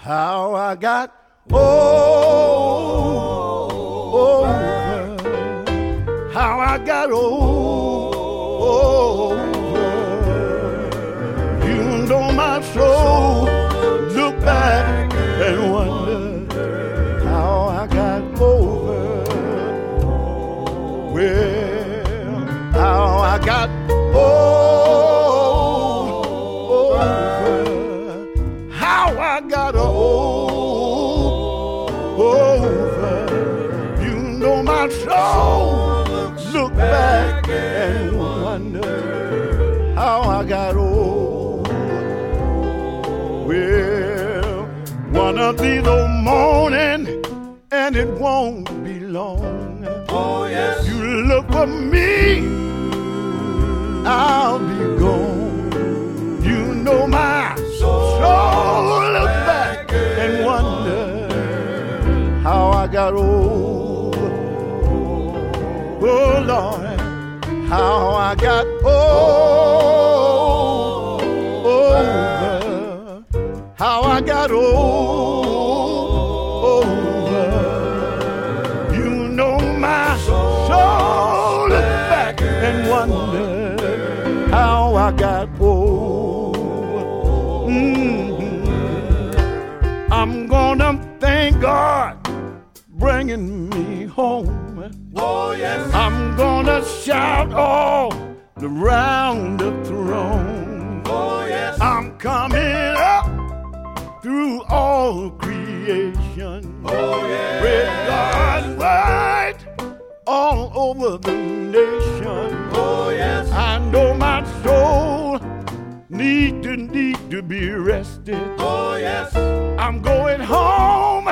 how I got over, how I got over. You know my soul. Look back and wonder of these old morning, and it won't be long. Oh, yes. You look for me, I'll be gone. You know my soul. Look back and wonder how I got old. Oh Lord, how I got old. Over, how I got old. Home. Oh, yes. I'm gonna shout all around the throne. Oh, yes. I'm coming up through all creation. Oh, yes. With God's word all over the nation. Oh, yes. I know my soul need to need to be rested. Oh, yes. I'm going home.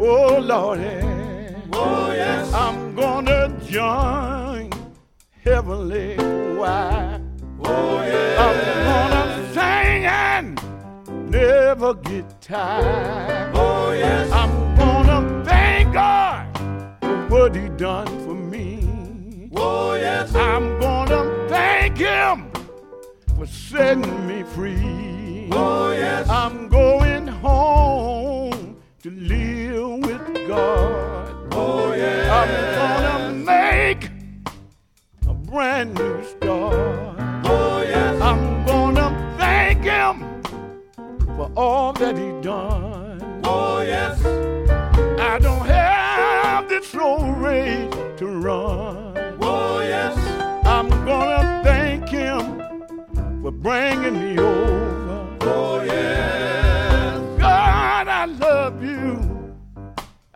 Oh Lordy. Oh, yes. I'm gonna join heavenly choir. Oh, yes. I'm gonna sing and never get tired. Oh, yes. I'm gonna thank God for what He done for me. Oh, yes. I'm gonna thank Him for setting me free. Oh, yes. I'm going home to live with God. I'm gonna make a brand new start. Oh, yes. I'm gonna thank Him for all that He done. Oh, yes. I don't have this old race to run. Oh, yes. I'm gonna thank Him for bringing me over. Oh, yes.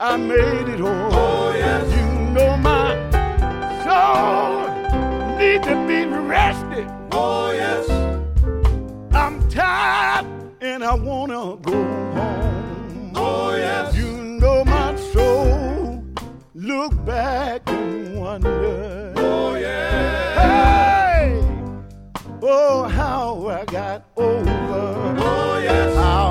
I made it over. Oh, yes. You know my soul need to be rested. Oh, yes. I'm tired and I wanna go home. Oh, yes. You know my soul. Look back and wonder. Oh, yes. Hey! Oh, how I got over. Oh, yes. How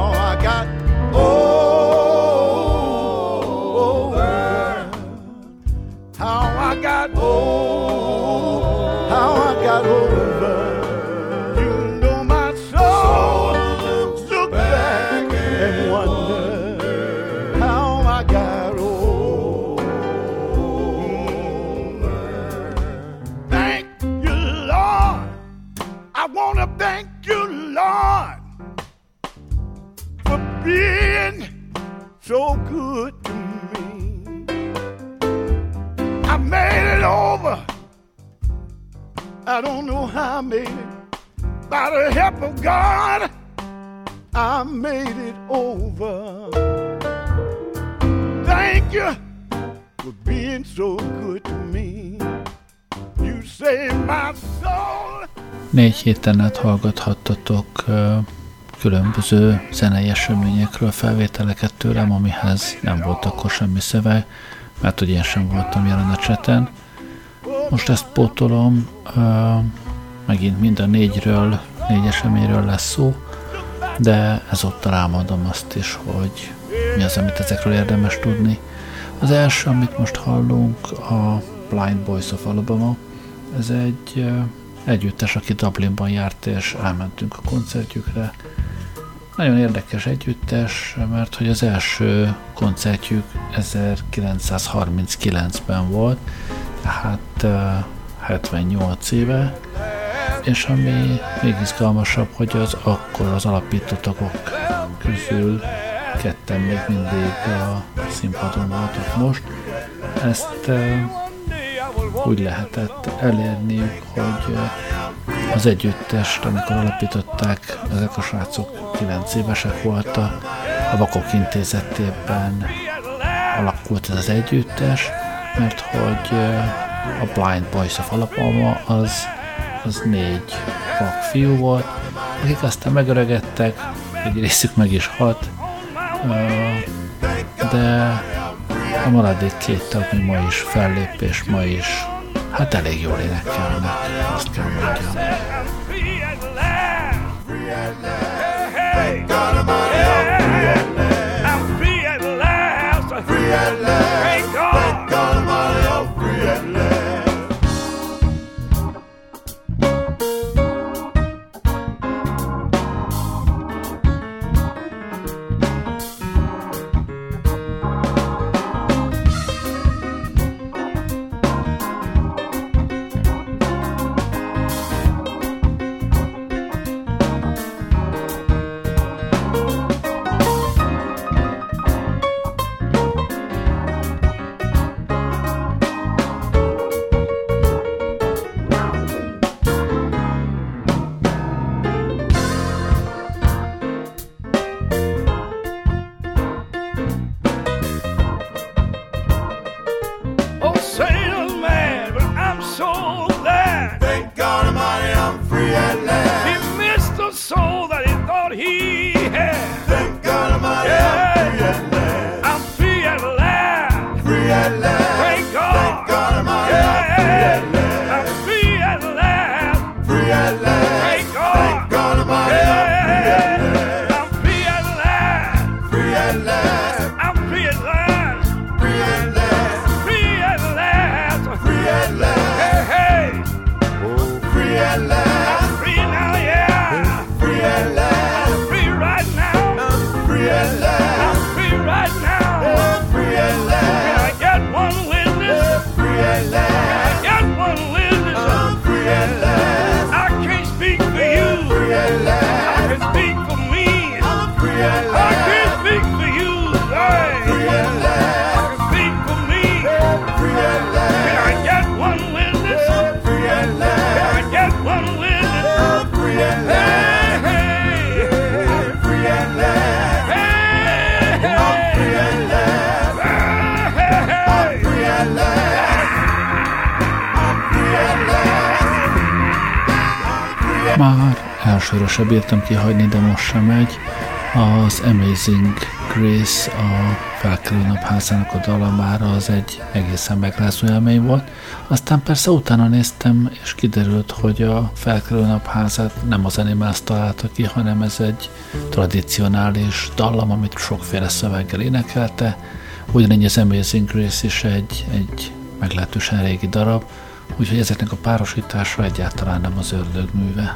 héten át hallgathattatok különböző zenei eseményekről felvételeket tőlem, amihez nem volt akkor semmi szöveg, mert hogy én sem voltam jelen a cseten. Most ezt pótolom, megint mind a négyről, négy eseményről lesz szó, de ezúttal elmondom azt is, hogy mi az, amit ezekről érdemes tudni. Az első, amit most hallunk, a Blind Boys of Alabama. Ez egy együttes, aki Dublinban járt, és elmentünk a koncertjükre. nagyon érdekes együttes, mert hogy az első koncertjük 1939-ben volt, tehát 78 éve, és ami még izgalmasabb, hogy az akkor az alapító tagok közül ketten még mindig a színpadon voltak most. Ezt úgy lehetett elérniük, hogy az együttest, amikor alapították, ezek a srácok 9 évesek voltak, a Vakok Intézetében alakult ez az együttes, mert hogy a Blind Boys of Alabama az, az négy vak fiú volt, akik aztán megöregedtek, egy részük meg is hat, de a maradék két tag ma is fellép, és ma is hát elég jól énekelnek, azt kell mondjam. Se bírtam kihagyni, de most sem megy. Az Amazing Grace a felkelő napházának a dalamára az egy egészen megrázó élmény volt. Aztán persze utána néztem, és kiderült, hogy a felkelő napházát nem az Animals találta ki, hanem ez egy tradicionális dallam, amit sokféle szöveggel énekelte. Ugyanígy az Amazing Grace is egy, egy meglehetősen régi darab, úgyhogy ezeknek a párosítása egyáltalán nem az ördög műve.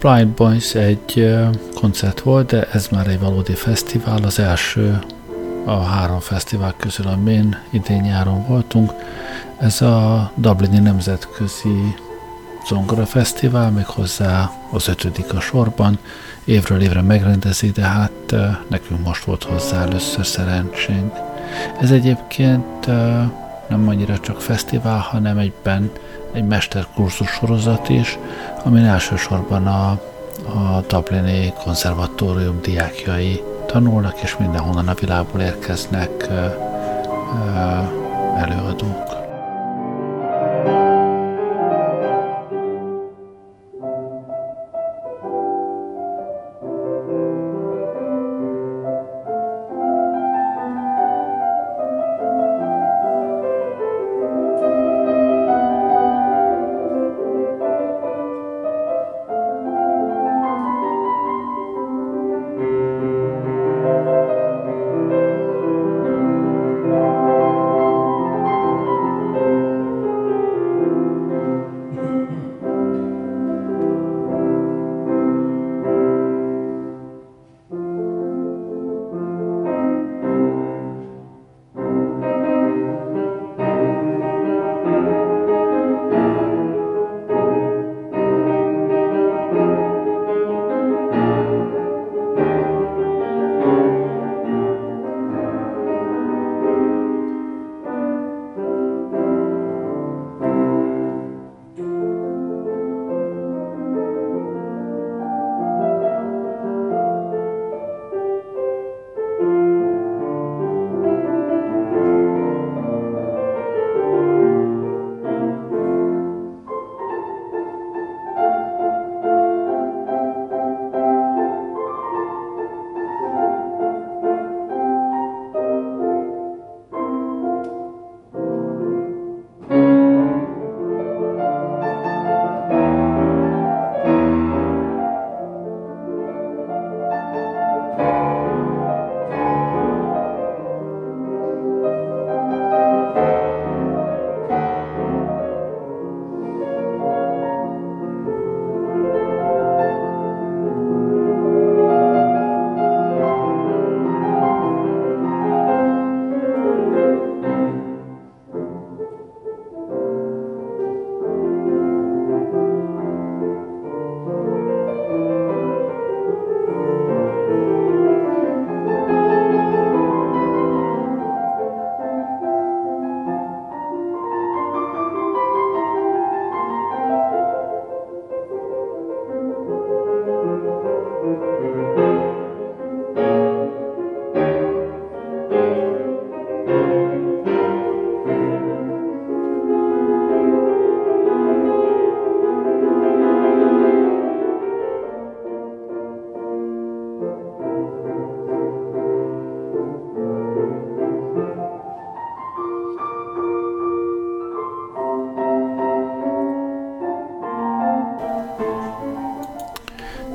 Blind Boys egy koncert volt, de ez már egy valódi fesztivál, az első a három fesztivál közül, amin idén nyáron voltunk. Ez a Dublini Nemzetközi Zongora Fesztivál, méghozzá az ötödik a sorban, évről évre megrendezi, de hát nekünk most volt hozzá először szerencsénk. Ez egyébként nem annyira csak fesztivál, hanem egyben egy mesterkurzus sorozat is, amin elsősorban a, a Dublini konzervatórium diákjai tanulnak, és mindenhonnan a világból érkeznek előadók.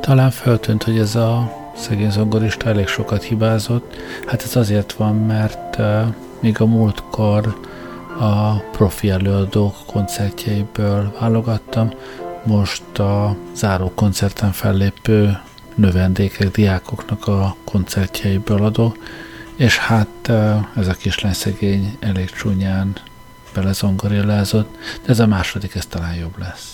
Talán feltűnt, hogy ez a szegény zongorista elég sokat hibázott. Hát ez azért van, mert uh, még a múltkor a profi előadók koncertjeiből válogattam, most a záró koncerten fellépő növendékek, diákoknak a koncertjeiből adok, és hát ez a kislány szegény elég csúnyán belezongorillázott, de ez a második, ez talán jobb lesz.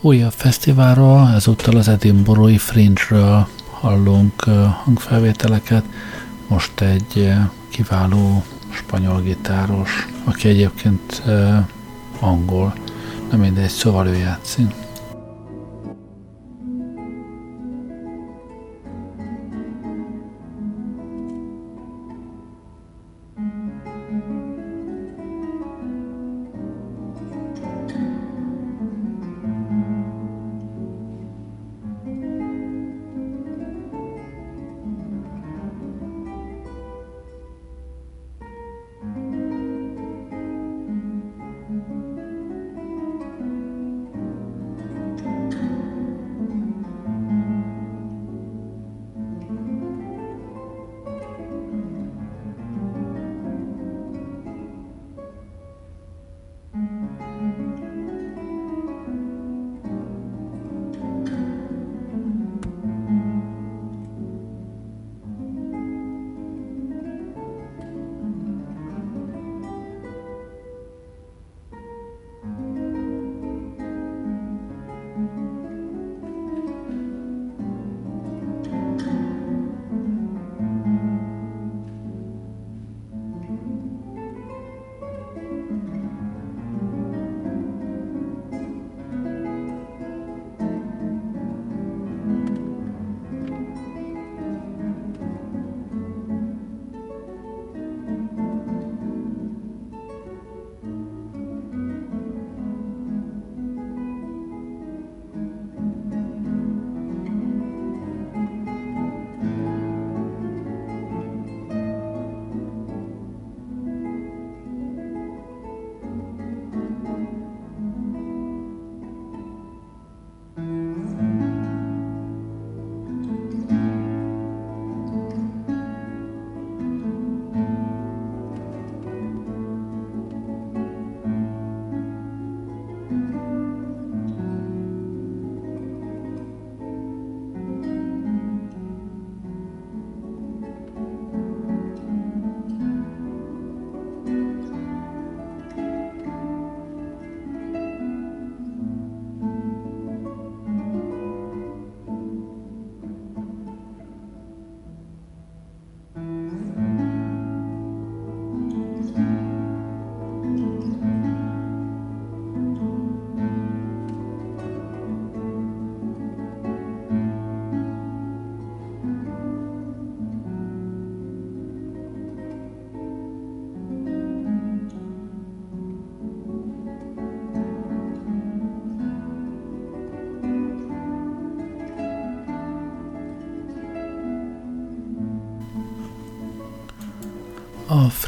Újabb fesztiválról, ezúttal az Edinburghi Fringe-ről hallunk hangfelvételeket. Most egy kiváló spanyol gitáros, aki egyébként angol, nem mindegy, szóval ő játszik.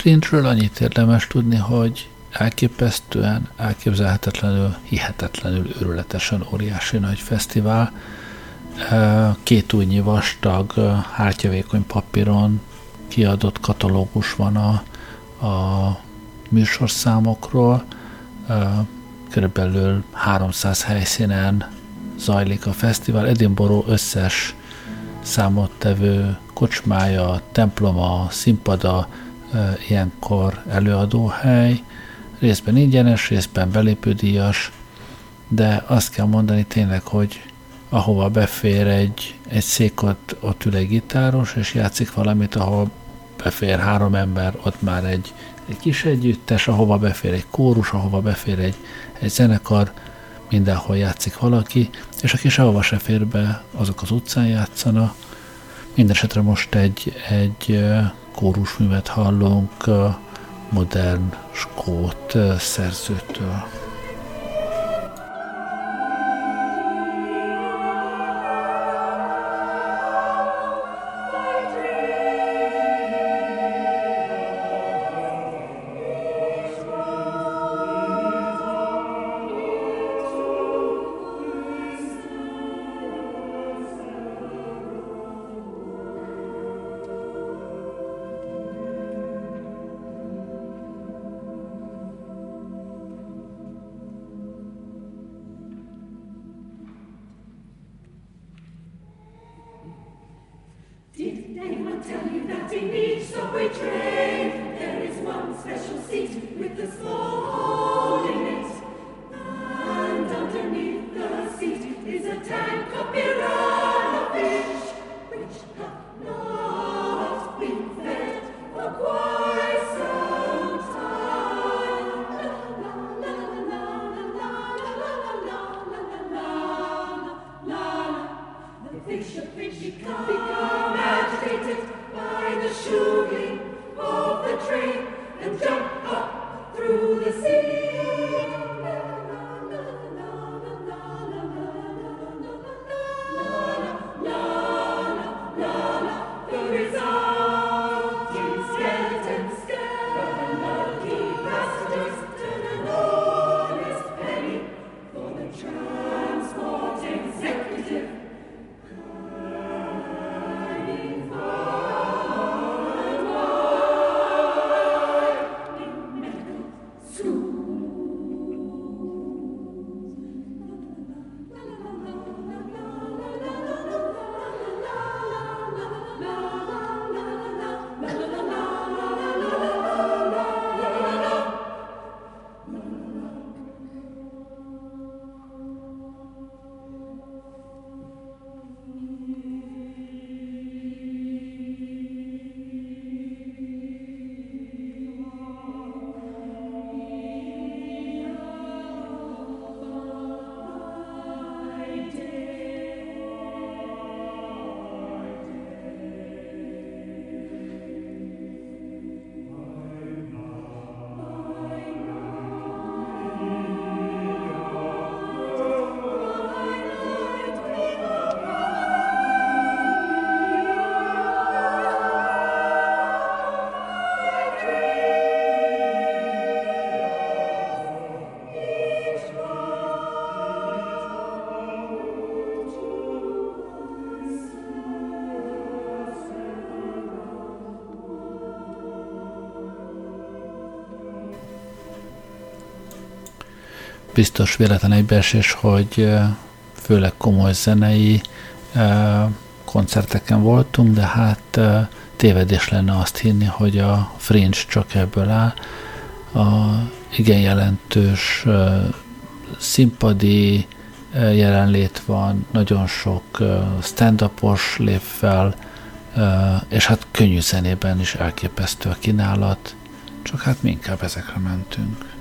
A Fringe-ről annyit érdemes tudni, hogy elképesztően, elképzelhetetlenül, hihetetlenül, őrületesen óriási nagy fesztivál. Két újnyi vastag, hártyavékony papíron kiadott katalógus van a, a műsorszámokról. Körülbelül 300 helyszínen zajlik a fesztivál. Edinburgh összes számottevő kocsmája, temploma, színpada, ilyenkor előadóhely, részben ingyenes, részben belépődíjas, de azt kell mondani tényleg, hogy ahova befér egy, egy szék, ott, ott ül egy gitáros, és játszik valamit, ahol befér három ember, ott már egy, egy kis együttes, ahova befér egy kórus, ahova befér egy, egy zenekar, mindenhol játszik valaki, és aki sehova se fér be, azok az utcán játszanak. Mindenesetre most egy, egy kórusművet hallunk modern skót szerzőtől. Biztos véletlen egybeesés, hogy főleg komoly zenei koncerteken voltunk, de hát tévedés lenne azt hinni, hogy a Fringe csak ebből áll. A igen jelentős színpadi jelenlét van, nagyon sok stand-upos lép fel, és hát könnyű zenében is elképesztő a kínálat, csak hát mi inkább ezekre mentünk.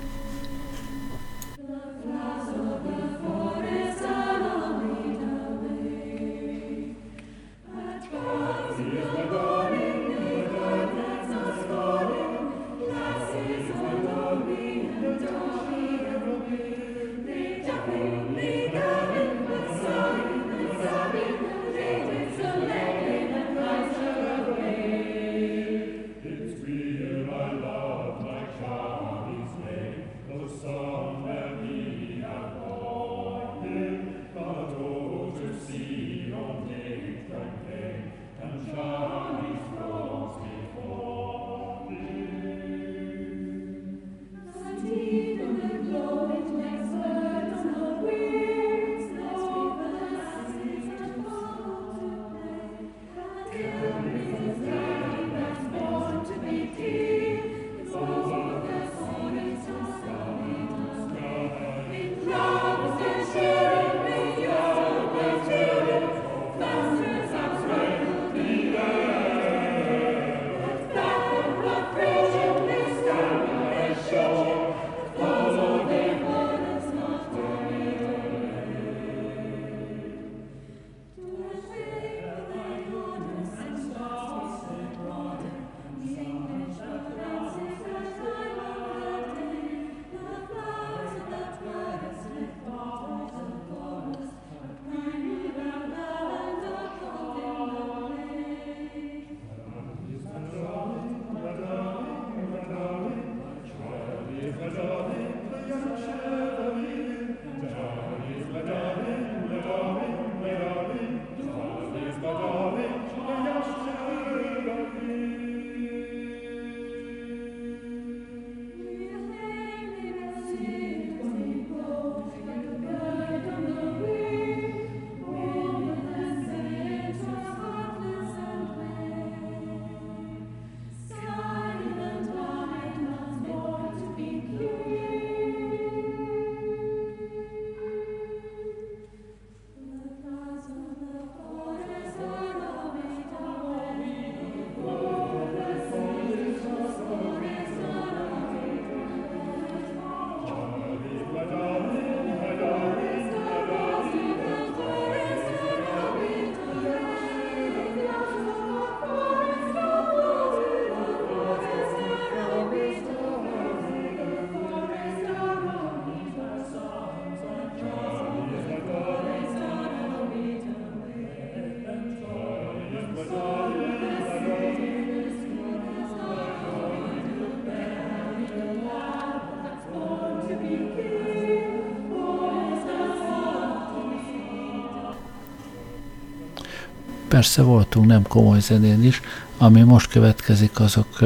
persze voltunk nem komoly zenén is, ami most következik azok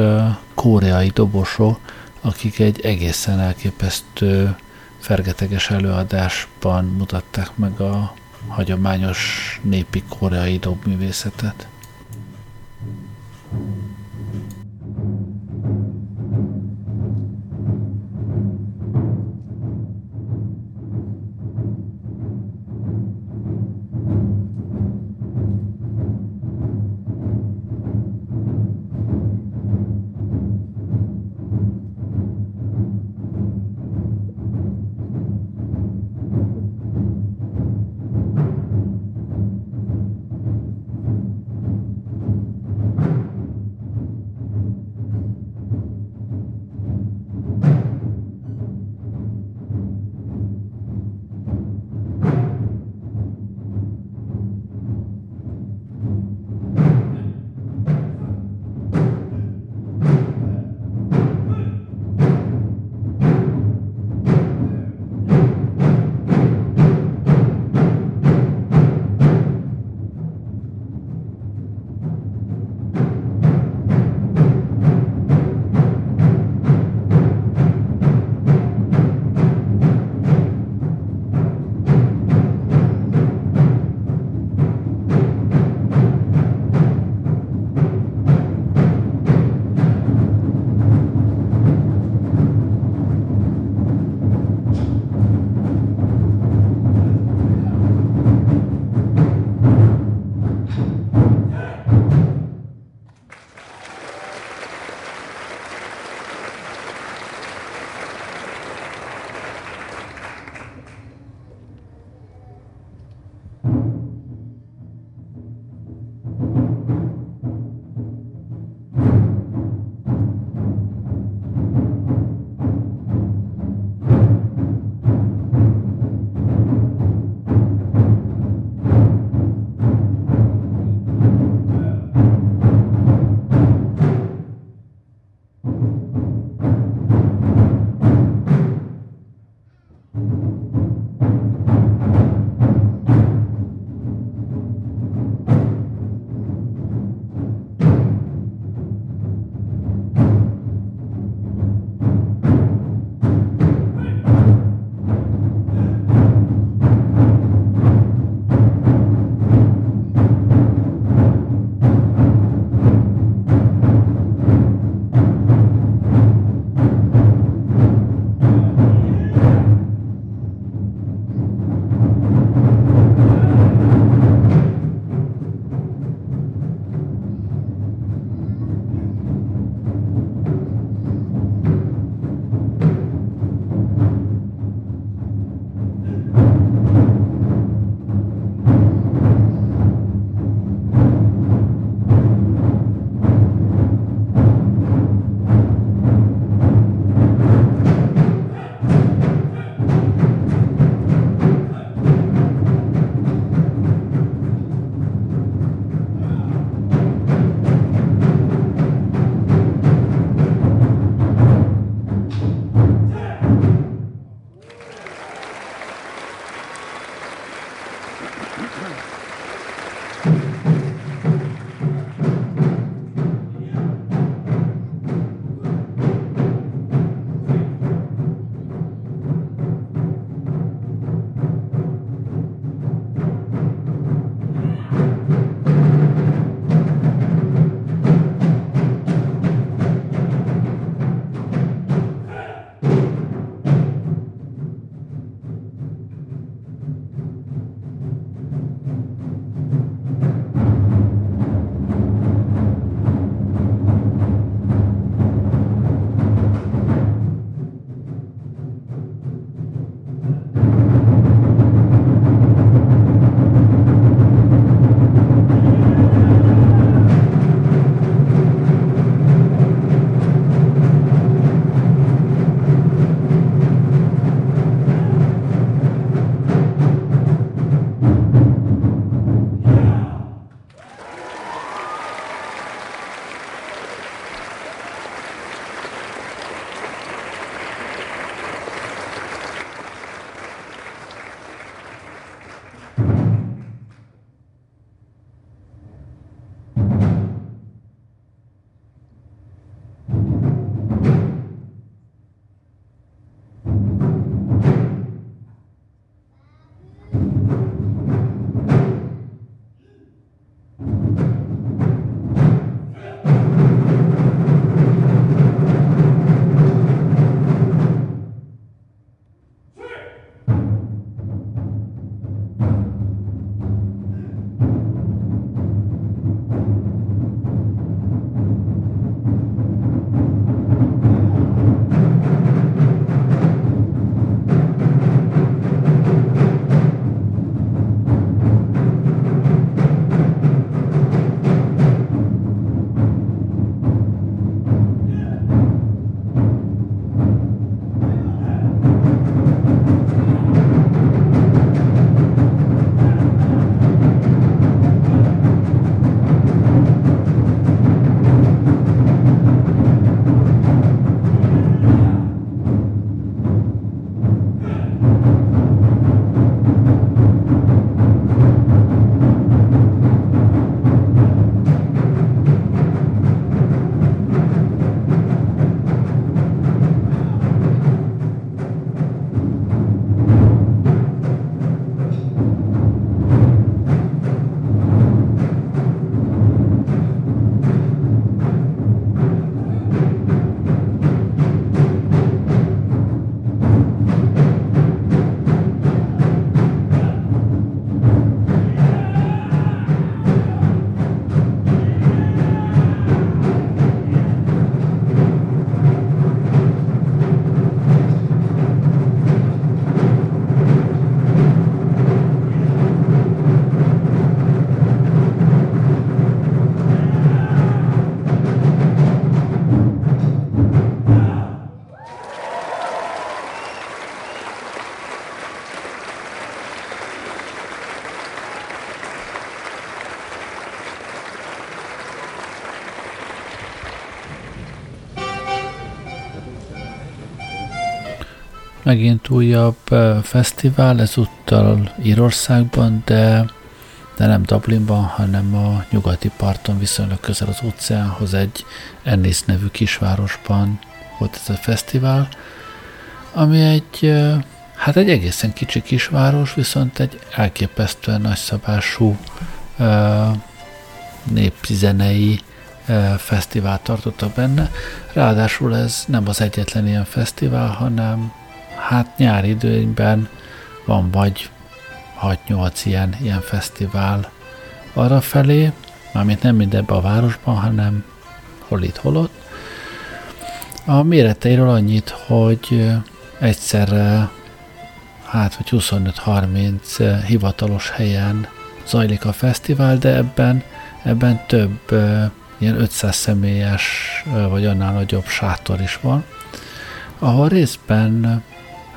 koreai dobosok, akik egy egészen elképesztő fergeteges előadásban mutatták meg a hagyományos népi koreai dobművészetet. Megint újabb fesztivál, ezúttal Írországban, de, de nem Dublinban, hanem a nyugati parton viszonylag közel az óceánhoz egy Ennis nevű kisvárosban volt ez a fesztivál, ami egy, hát egy egészen kicsi kisváros, viszont egy elképesztően nagyszabású népzenei ö, fesztivál tartottak benne. Ráadásul ez nem az egyetlen ilyen fesztivál, hanem hát nyári időnyben van vagy 6-8 ilyen, ilyen fesztivál arra felé, mármint nem mindebben a városban, hanem hol itt, hol ott. A méreteiről annyit, hogy egyszerre hát vagy 25-30 hivatalos helyen zajlik a fesztivál, de ebben, ebben több ilyen 500 személyes vagy annál nagyobb sátor is van, ahol részben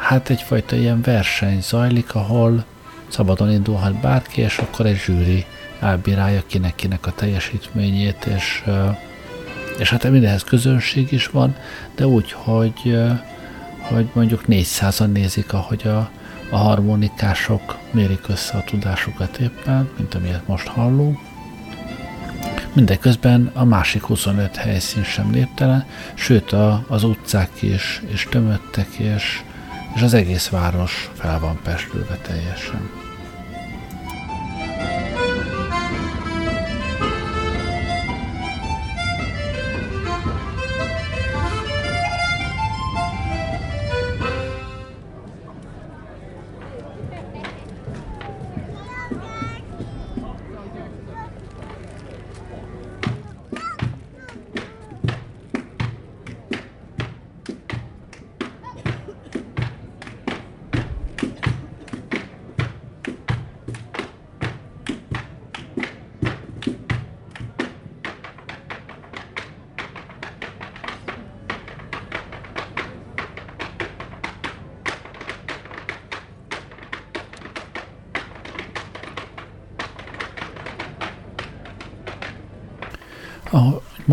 hát egyfajta ilyen verseny zajlik, ahol szabadon indulhat bárki, és akkor egy zsűri elbírálja kinek-kinek a teljesítményét, és, és hát mindenhez közönség is van, de úgy, hogy, hogy mondjuk 400-an nézik, ahogy a, a harmonikások mérik össze a tudásukat éppen, mint amilyet most hallunk. Mindeközben a másik 25 helyszín sem néptelen, sőt a, az utcák is, is tömöttek, és, és az egész város fel van pestülve teljesen.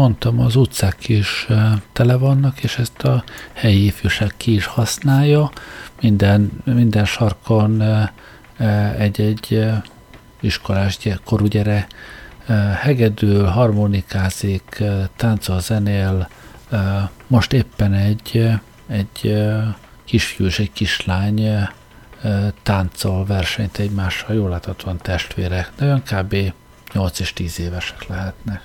Mondtam, az utcák is tele vannak, és ezt a helyi ifjúság ki is használja. Minden, minden sarkon egy-egy iskolás korú gyere hegedül, harmonikázik, táncol, zenél. Most éppen egy, egy kisfiú és egy kislány táncol versenyt egymással, jól láthatóan testvérek, de olyan kb. 8 és 10 évesek lehetnek.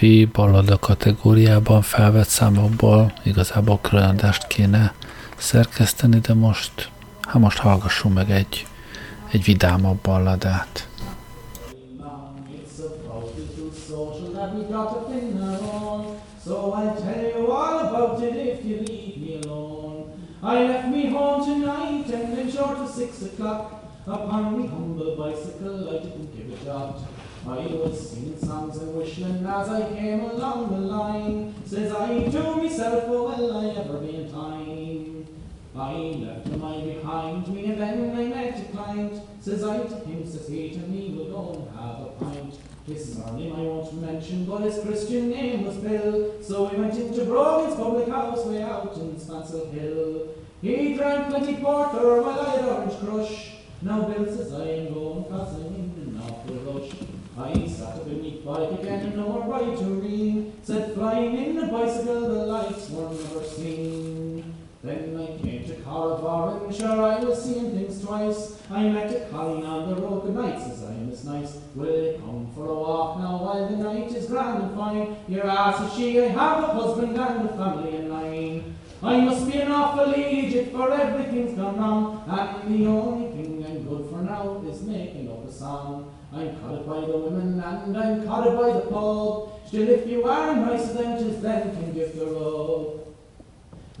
Férfi ballada kategóriában felvett számokból igazából különadást kéne szerkeszteni, de most, hát most hallgassunk meg egy, egy vidámabb balladát. Have a pint. His surname I won't mention, but his Christian name was Bill. So we went into Brogan's public house way out in Spancel Hill. He drank plenty porter while I had orange crush. Now Bill says I am going I'm in an awful rush. I sat up in bike again and no right to ream. Said flying in a bicycle the lights were never seen. Then I came to Carrabar and sure I was seeing things twice. I met a Colleen on the road, good night, says I, Miss Nice. Will come for a walk now while the night is grand and fine? Your ass is she, I have a husband and a family in line. I must be an awful idiot for everything's gone wrong. And the only thing I'm good for now is making up a song. I'm caught by the women and I'm caught by the pub. Still, if you are nicer than just then can give the road.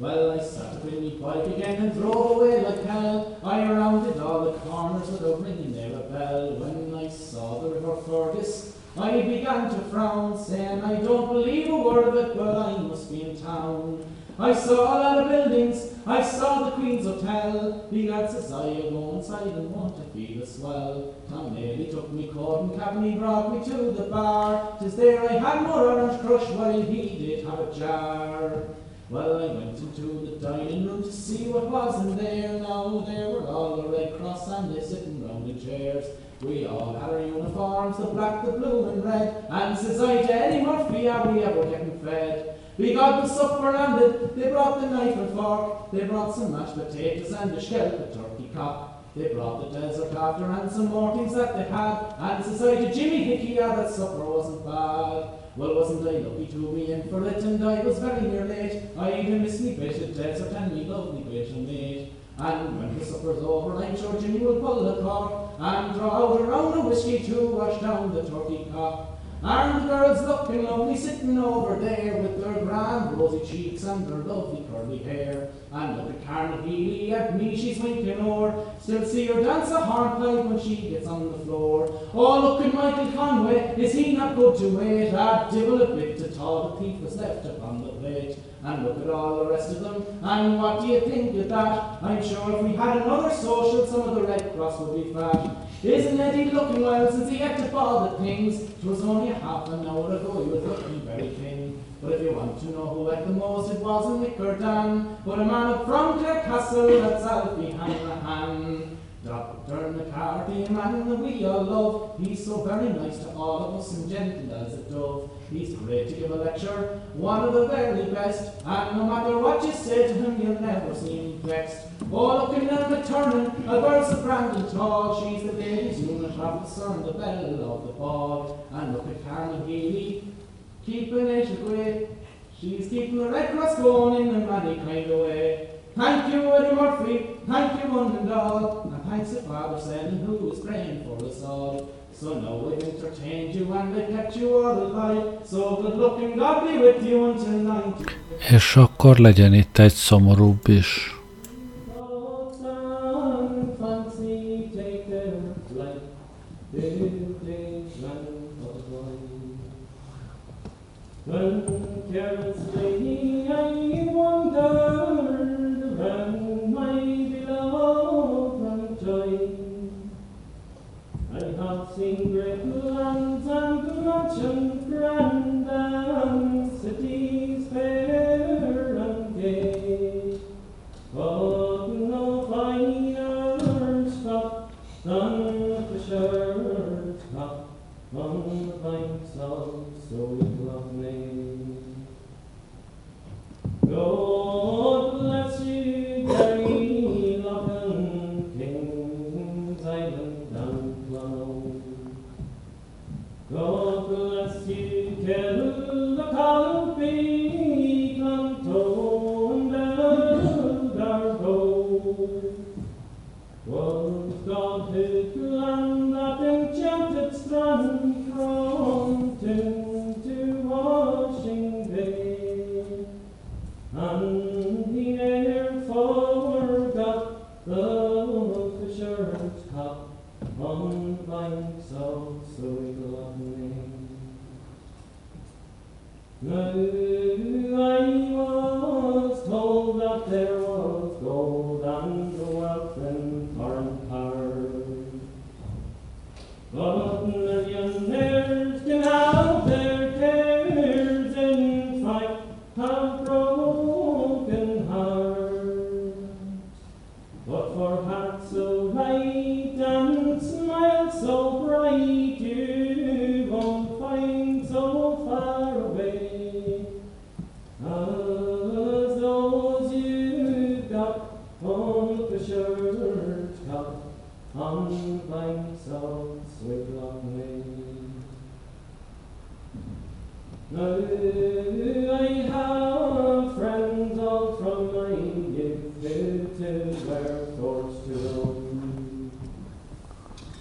Well, I sat in me pipe again and drove away like hell. I rounded all the corners without ringing there a bell. When I saw the river Fergus, I began to frown, saying I don't believe a word of it, but I must be in town. I saw a lot of buildings, I saw the Queen's Hotel. The lad says I go inside and want to feel a swell. Tom Daly took me coat and cap and he brought me to the bar. Tis there I had more orange crush while he did have a jar. Well, I went into the dining room to see what was in there. Now there were all the Red Cross and they sitting round the chairs. We all had our uniforms, the black, the blue and red. And says I to Eddie Murphy, are we ever getting fed? We got the supper landed, they brought the knife and fork, they brought some mashed potatoes and a shell of turkey cock. They brought the desert after and some more things that they had. And says I to Jimmy Hickey, yeah, that supper wasn't bad. Well, wasn't I lucky to be in for it, and I was very near late. I even missed me bit of desert and me lovely bit meat. And when the supper's over, I'm sure Jimmy will pull the cork and draw out a round of whiskey to wash down the turkey cock. And the girls looking lovely sitting over there with their grand rosy cheeks and their lovely curly hair. And look at Healy at me, she's winking o'er. Still see her dance a hornpipe when she gets on the floor. Oh, look at Michael Conway, is he not good to wait? Ah, a divil a bit to tall, the thief was left upon the plate. And look at all the rest of them, and what do you think of that? I'm sure if we had another social, some of the Red Cross would be fat. Isn't Eddie looking well since he had the things? 'Twas only half an hour ago he was looking very thin. But if you want to know who the most, it wasn't Dan, but a man up from Clarecastle that's Alfie the Drop turn the carty man that we all love. He's so very nice to all of us and gentle as a dove. He's great to give a lecture, one of the very best. And no matter what you say to him, you'll never see him vexed. Oh, look at Emma Turner, a girl so grand and tall. She's the ladies' unit officer and the belle of the ball. And look at Carol Healy, keeping it away. She's keeping the Red Cross going in a many kind of way. Thank you, Eddie Murphy. Thank you, one and all. And thanks to Father Selden, who is praying for us all. So now we've entertained you and we've kept you all alive. So good and God be with you until 90. És akkor legyen itt egy szomorúbb is. Sunfisher, on the banks of so lovely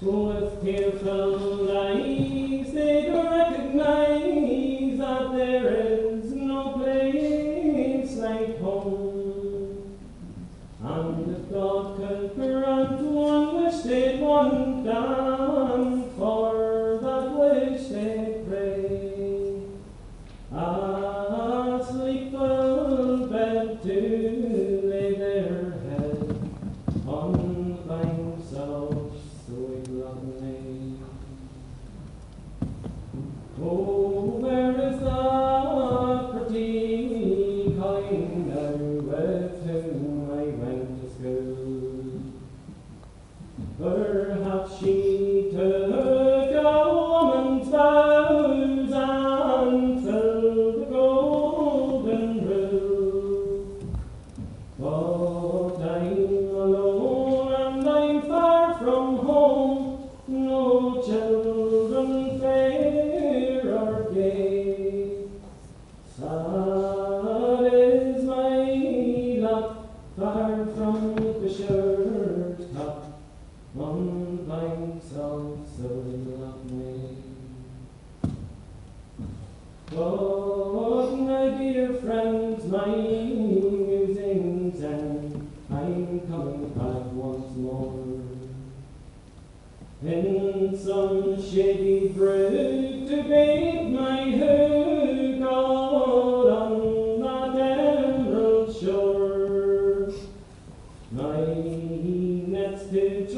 Who is here from thy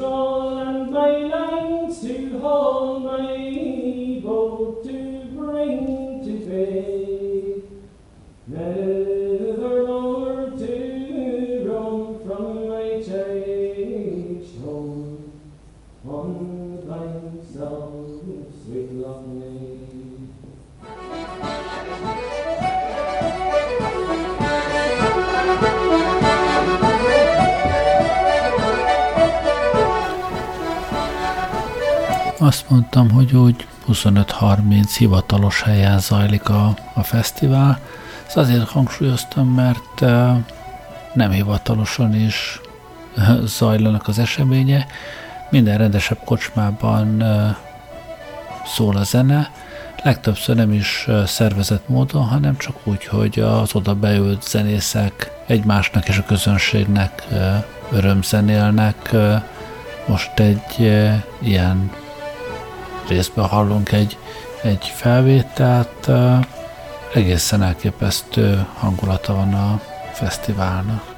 stroll and my lane to hold my Azt mondtam, hogy úgy 25-30 hivatalos helyen zajlik a, a fesztivál. Ezt azért hangsúlyoztam, mert nem hivatalosan is zajlanak az eseménye. Minden rendesebb kocsmában szól a zene, legtöbbször nem is szervezett módon, hanem csak úgy, hogy az oda beült zenészek egymásnak és a közönségnek örömzenélnek. Most egy ilyen részben hallunk egy, egy felvételt, egészen elképesztő hangulata van a fesztiválnak.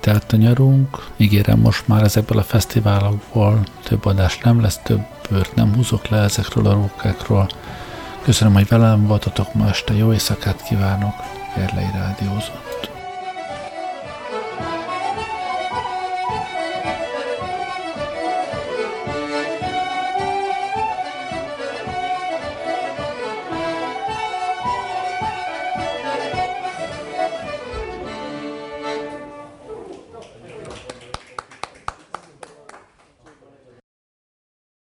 Telt a nyarunk. Ígérem most már ezekből a fesztiválokból több adás nem lesz, több bőrt nem húzok le ezekről a rókákról. Köszönöm, hogy velem voltatok ma este, jó éjszakát kívánok, Gerlei Rádiózott.